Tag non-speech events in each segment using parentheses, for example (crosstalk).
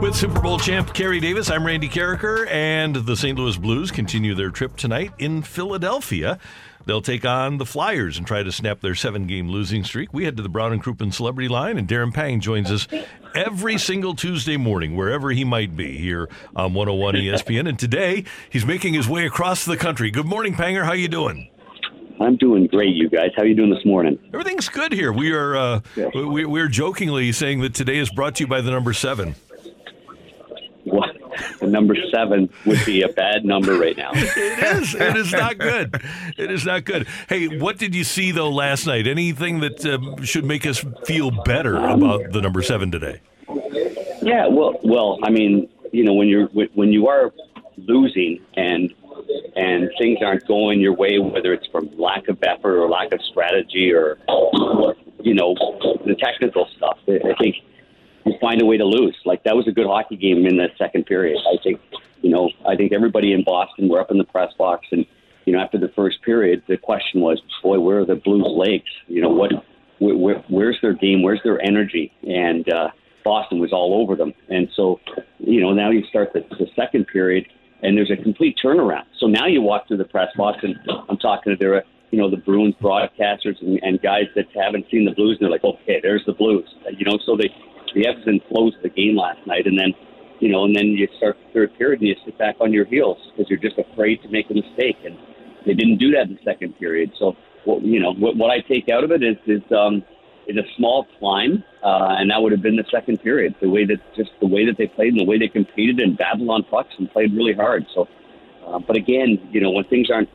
With Super Bowl champ Kerry Davis, I'm Randy Karraker, and the St. Louis Blues continue their trip tonight in Philadelphia. They'll take on the Flyers and try to snap their seven game losing streak. We head to the Brown and Crouppen Celebrity Line, and Darren Pang joins us every single Tuesday morning, wherever he might be, here on 101 ESPN. And today, he's making his way across the country. Good morning, Panger. How you doing? I'm doing great, you guys. How are you doing this morning? Everything's good here. We are uh, we, we're jokingly saying that today is brought to you by the number seven. The number seven would be a bad number right now. (laughs) It is. It is not good. It is not good. Hey, what did you see though last night? Anything that uh, should make us feel better about the number seven today? Yeah, well, well, I mean, you know, when you're when you are losing and and things aren't going your way, whether it's from lack of effort or lack of strategy or you know the technical stuff, I think you find a way to lose. Like that was a good hockey game in the second period. I think, you know, I think everybody in Boston were up in the press box, and you know, after the first period, the question was, boy, where are the Blues' legs? You know, what, where, where, where's their game? Where's their energy? And uh, Boston was all over them. And so, you know, now you start the, the second period, and there's a complete turnaround. So now you walk through the press box, and I'm talking to their you know, the Bruins broadcasters and, and guys that haven't seen the Blues, and they're like, okay, there's the Blues. You know, so they the ebbs and flows of the game last night, and then you know, and then you start the third period and you sit back on your heels because you're just afraid to make a mistake, and they didn't do that in the second period. So, what you know, what, what I take out of it is is um, is a small climb, uh, and that would have been the second period. The way that just the way that they played and the way they competed and battled on pucks and played really hard. So, uh, but again, you know, when things aren't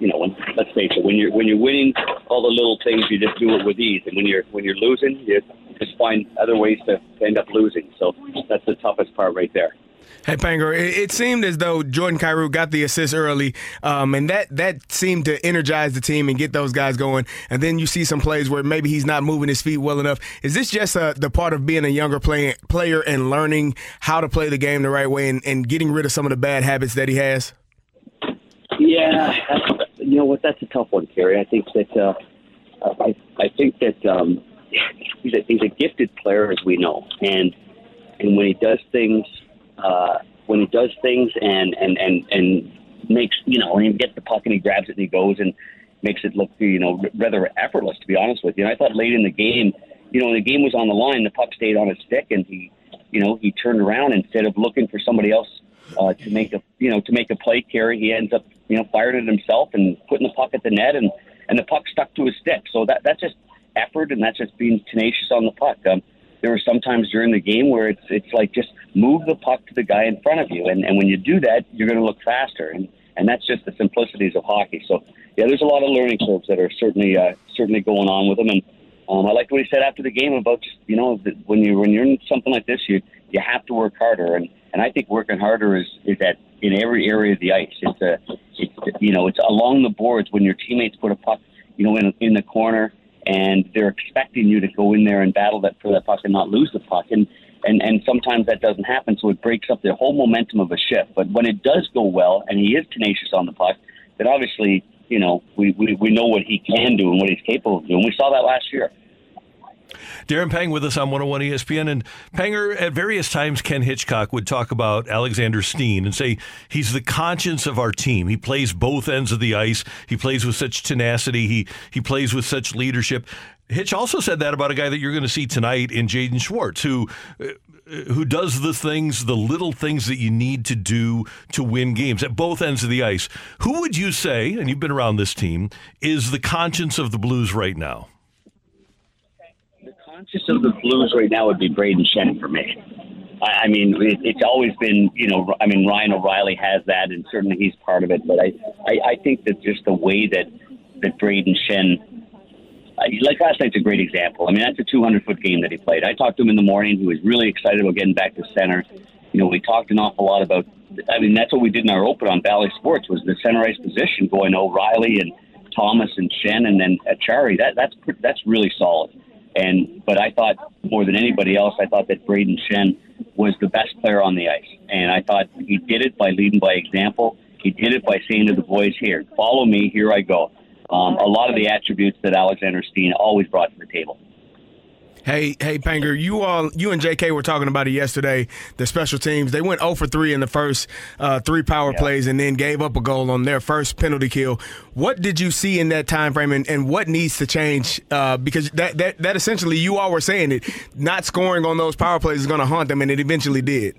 you know, when, let's face it, when you're when you're winning all the little things, you just do it with ease, and when you're when you're losing, you just find other ways to, to end up losing. So that's the toughest part right there. Hey Panger, it, it, seemed as though Jordan Kyrou got the assist early, um, and that that seemed to energize the team and get those guys going. And then you see some plays where maybe he's not moving his feet well enough. Is this just uh, the part of being a younger play, player and learning how to play the game the right way and, and getting rid of some of the bad habits that he has? Yeah, you know what? That's a tough one, Kerry. I think that uh, I I think that um, he's a, he's a gifted player, as we know, and and when he does things, uh, when he does things, and and and and makes you know, when he gets the puck and he grabs it and he goes and makes it look you know rather effortless. To be honest with you, and I thought late in the game, you know, when the game was on the line, the puck stayed on his stick, and he, you know, he turned around instead of looking for somebody else uh, to make a you know to make a play carry. He ends up you know firing it himself and putting the puck at the net, and and the puck stuck to his stick. So that that's just effort, and that's just being tenacious on the puck. Um, there were some times during the game where it's it's like just move the puck to the guy in front of you, and and when you do that, you're going to look faster, and and that's just the simplicities of hockey. So yeah, there's a lot of learning curves that are certainly uh, certainly going on with him, and um, I liked what he said after the game about just you know when you when you're in something like this, you you have to work harder, and and I think working harder is is at in every area of the ice. It's a it's you know it's along the boards when your teammates put a puck you know in in the corner and they're expecting you to go in there and battle that for that puck and not lose the puck and. And, and sometimes that doesn't happen, so it breaks up the whole momentum of a shift. But when it does go well, and he is tenacious on the puck, then obviously, you know, we, we, we know what he can do and what he's capable of doing. We saw that last year. Darren Pang with us on 101 ESPN. And Panger, at various times, Ken Hitchcock would talk about Alexander Steen and say he's the conscience of our team. He plays both ends of the ice. He plays with such tenacity. He he plays with such leadership. Hitch also said that about a guy that you're going to see tonight in Jaden Schwartz, who uh, who does the things, the little things that you need to do to win games at both ends of the ice. Who would you say, and you've been around this team, is the conscience of the Blues right now? Conscious of the Blues right now would be Brayden Schenn for me. I, I mean, it, it's always been, you know, I mean, Ryan O'Reilly has that, and certainly he's part of it. But I, I, I think that just the way that that Brayden Schenn uh, like last night's a great example. I mean, that's a 200 foot game that he played. I talked to him in the morning. He was really excited about getting back to center. You know, we talked an awful lot about. I mean, that's what we did in our open on Bally Sports was the center ice position going O'Reilly and Thomas and Schenn and then Acciari. That that's that's really solid. And but I thought more than anybody else, I thought that Brayden Schenn was the best player on the ice, and I thought he did it by leading by example. He did it by saying to the boys, "Here, follow me. Here I go." um, a lot of the attributes that Alexander Steen always brought to the table. Hey, hey, Panger, you all, you and JK were talking about it yesterday. The special teams they went 0 for 3 in the first uh, three power yeah. plays, and then gave up a goal on their first penalty kill. What did you see in that time frame, and, and what needs to change? Uh, because that, that that essentially you all were saying it, not scoring on those power plays is going to haunt them, and it eventually did.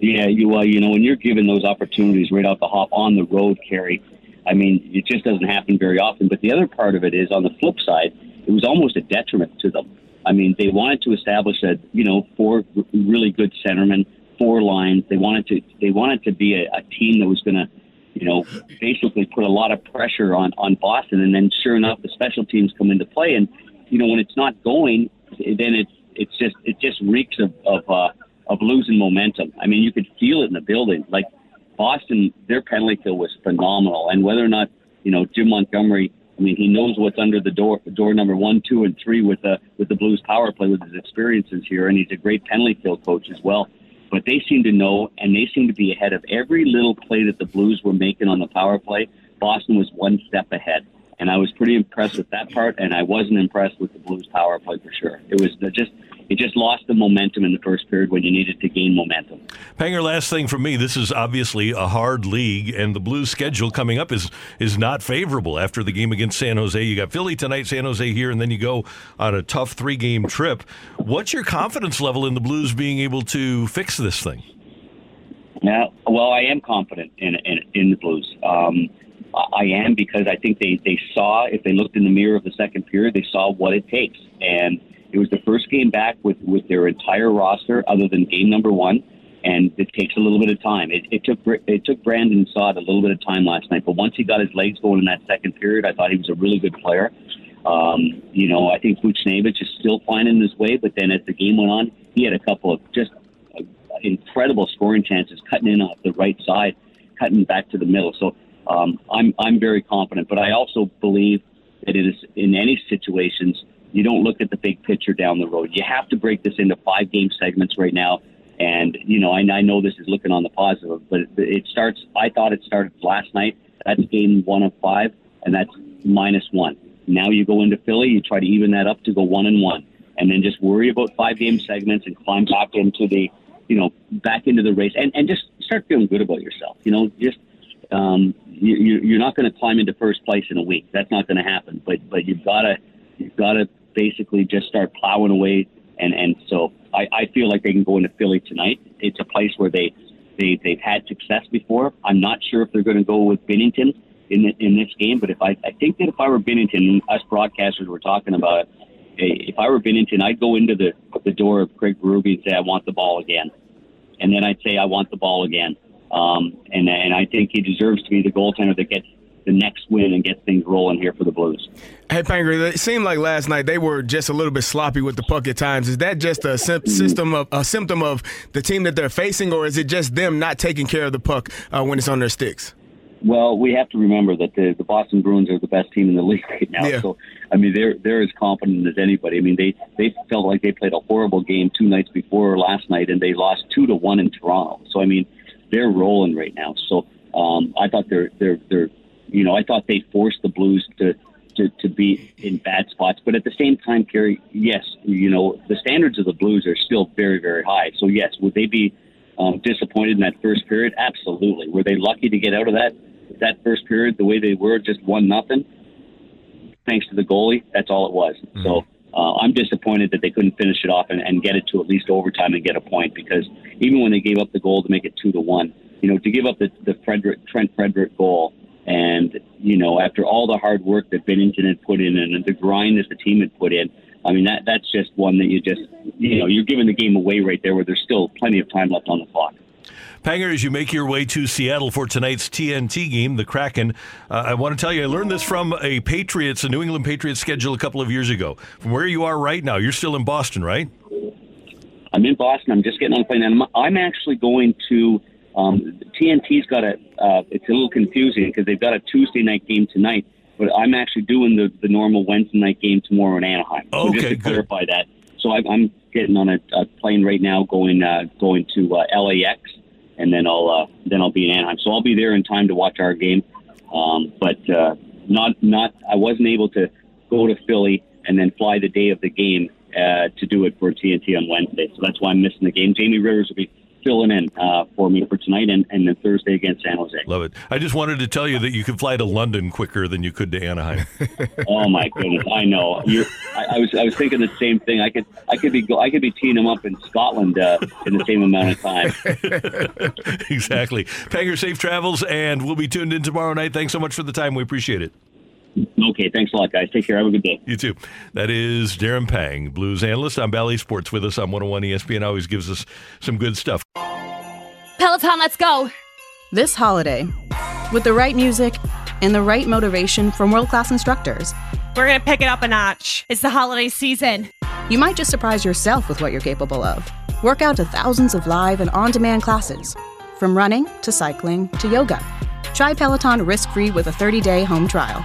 Yeah, you uh, you know when you're given those opportunities right off the hop on the road, Kerry, I mean, it just doesn't happen very often. But the other part of it is, on the flip side, it was almost a detriment to them. I mean, they wanted to establish a, you know, four really good centermen, four lines. They wanted to, they wanted to be a, a team that was going to, you know, basically put a lot of pressure on on Boston. And then, sure enough, the special teams come into play. And you know, when it's not going, then it's it's just it just reeks of of uh, of losing momentum. I mean, you could feel it in the building. Like Boston, their penalty kill was phenomenal, and whether or not you know Jim Montgomery, I mean, he knows what's under the door, door number one, two, and three with the with the Blues power play with his experiences here, and he's a great penalty kill coach as well. But they seem to know, and they seem to be ahead of every little play that the Blues were making on the power play. Boston was one step ahead, and I was pretty impressed with that part, and I wasn't impressed with the Blues power play for sure. It was just you just lost the momentum in the first period when you needed to gain momentum. Panger, last thing for me. This is obviously a hard league, and the Blues' schedule coming up is is not favorable. After the game against San Jose, you got Philly tonight, San Jose here, and then you go on a tough three game trip. What's your confidence level in the Blues being able to fix this thing? Yeah, well, I am confident in in, in the Blues. Um, I am because I think they, they saw, if they looked in the mirror of the second period, they saw what it takes. And it was the first game back with, with their entire roster, other than game number one, and it takes a little bit of time. It, it took it took Brandon Saad a little bit of time last night, but once he got his legs going in that second period, I thought he was a really good player. Um, you know, I think Buchnevich is still finding his way, but then as the game went on, he had a couple of just uh, incredible scoring chances, cutting in off the right side, cutting back to the middle. So um, I'm I'm very confident, but I also believe that it is in any situations you don't look at the big picture down the road. You have to break this into five game segments right now. And, you know, I, I know this is looking on the positive, but it, starts, I thought it started last night. That's game one of five, and that's minus one. Now you go into Philly, you try to even that up to go one and one, and then just worry about five game segments and climb back into the, you know, back into the race and, and just start feeling good about yourself. You know, just, um, you, you're not going to climb into first place in a week. That's not going to happen. But but you've got to you've got to basically just start plowing away. And, and so I, I feel like they can go into Philly tonight. It's a place where they, they, they've had success before. I'm not sure if they're going to go with Binnington in, the, in this game, but if I, I think that if I were Binnington, us broadcasters were talking about it, if I were Binnington, I'd go into the, the door of Craig Berube and say, I want the ball again. And then I'd say, I want the ball again. Um, and, and I think he deserves to be the goaltender that gets the next win and get things rolling here for the Blues. Hey, Panger, it seemed like last night they were just a little bit sloppy with the puck at times. Is that just a system of a symptom of the team that they're facing, or is it just them not taking care of the puck uh, when it's on their sticks? Well, we have to remember that the, the Boston Bruins are the best team in the (laughs) league right now. Yeah. So, I mean, they're they're as confident as anybody. I mean, they they felt like they played a horrible game two nights before last night, and they lost two to one in Toronto. So, I mean, they're rolling right now. So, um, I thought they're they're they're you know, I thought they forced the Blues to, to, to be in bad spots. But at the same time, Kerry, yes, you know, the standards of the Blues are still very, very high. So, yes, would they be um, disappointed in that first period? Absolutely. Were they lucky to get out of that that first period the way they were, just one nothing? Thanks to the goalie, that's all it was. Mm-hmm. So uh, I'm disappointed that they couldn't finish it off and, and get it to at least overtime and get a point because even when they gave up the goal to make it two to one, you know, to give up the, the Frederic, Trent Frederic goal and, you know, after all the hard work that Binnington had put in and the grind that the team had put in, I mean, that that's just one that you just, you know, you're giving the game away right there where there's still plenty of time left on the clock. Panger, as you make your way to Seattle for tonight's TNT game, the Kraken, uh, I want to tell you, I learned this from a Patriots, a New England Patriots schedule a couple of years ago. From where you are right now, you're still in Boston, right? I'm in Boston. I'm just getting on a plane, and I'm, I'm actually going to. Um, TNT's got a. Uh, it's a little confusing because they've got a Tuesday night game tonight, but I'm actually doing the, the normal Wednesday night game tomorrow in Anaheim. So Okay, just to good. clarify that. So I, I'm getting on a, a plane right now, going uh, going to uh, LAX, and then I'll uh, then I'll be in Anaheim. So I'll be there in time to watch our game. Um, but uh, not not I wasn't able to go to Philly and then fly the day of the game uh, to do it for TNT on Wednesday. So that's why I'm missing the game. Jamie Rivers will be filling in uh, for me for tonight and, and then Thursday against San Jose. Love it. I just wanted to tell you that you could fly to London quicker than you could to Anaheim. (laughs) Oh my goodness, I know. You're, I, I was I was thinking the same thing. I could I could be go, I could be teeing them up in Scotland uh, in the same amount of time. (laughs) exactly. Panger, safe travels, and we'll be tuned in tomorrow night. Thanks so much for the time. We appreciate it. Okay, thanks a lot, guys. Take care. Have a good day. You too. That is Darren Pang, Blues analyst on Bally Sports, with us on 101 ESPN. Always gives us some good stuff. Peloton, let's go. This holiday, with the right music and the right motivation from world class instructors, We're going to pick it up a notch. It's the holiday season. you might just surprise yourself with what you're capable of. Work out to thousands of live and on demand classes, from running to cycling to yoga. Try Peloton risk free with a 30 day home trial.